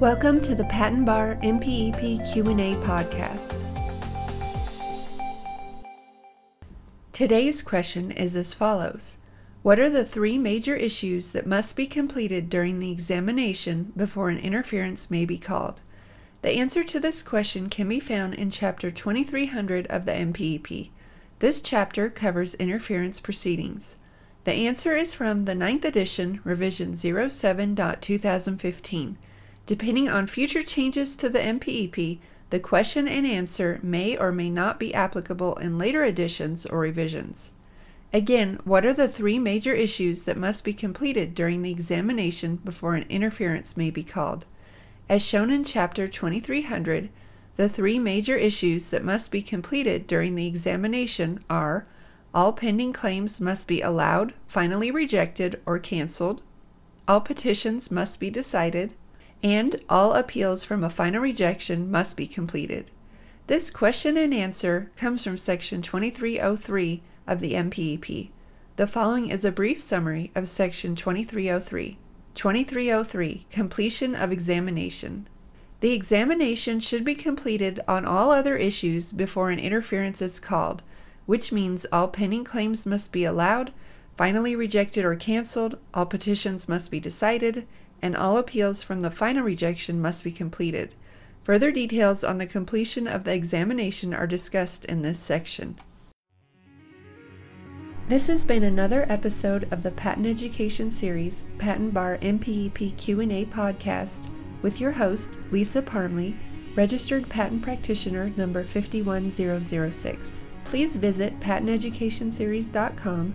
Welcome to the Patent Bar MPEP Q&A podcast. Today's question is as follows: What are the three major issues that must be completed during the examination before an interference may be called? The answer to this question can be found in chapter 2300 of the MPEP. This chapter covers interference proceedings. The answer is from the 9th edition, revision 07.2015. Depending on future changes to the MPEP, the question and answer may or may not be applicable in later editions or revisions. Again, what are the three major issues that must be completed during the examination before an interference may be called? As shown in Chapter 2300, the three major issues that must be completed during the examination are all pending claims must be allowed, finally rejected, or canceled, all petitions must be decided, and all appeals from a final rejection must be completed. This question and answer comes from Section 2303 of the MPEP. The following is a brief summary of Section 2303. 2303 Completion of Examination. The examination should be completed on all other issues before an interference is called, which means all pending claims must be allowed, finally rejected or canceled, all petitions must be decided, and all appeals from the final rejection must be completed. Further details on the completion of the examination are discussed in this section. This has been another episode of the Patent Education Series Patent Bar MPEP Q&A podcast with your host Lisa Parmley, registered patent practitioner number 51006. Please visit patenteducationseries.com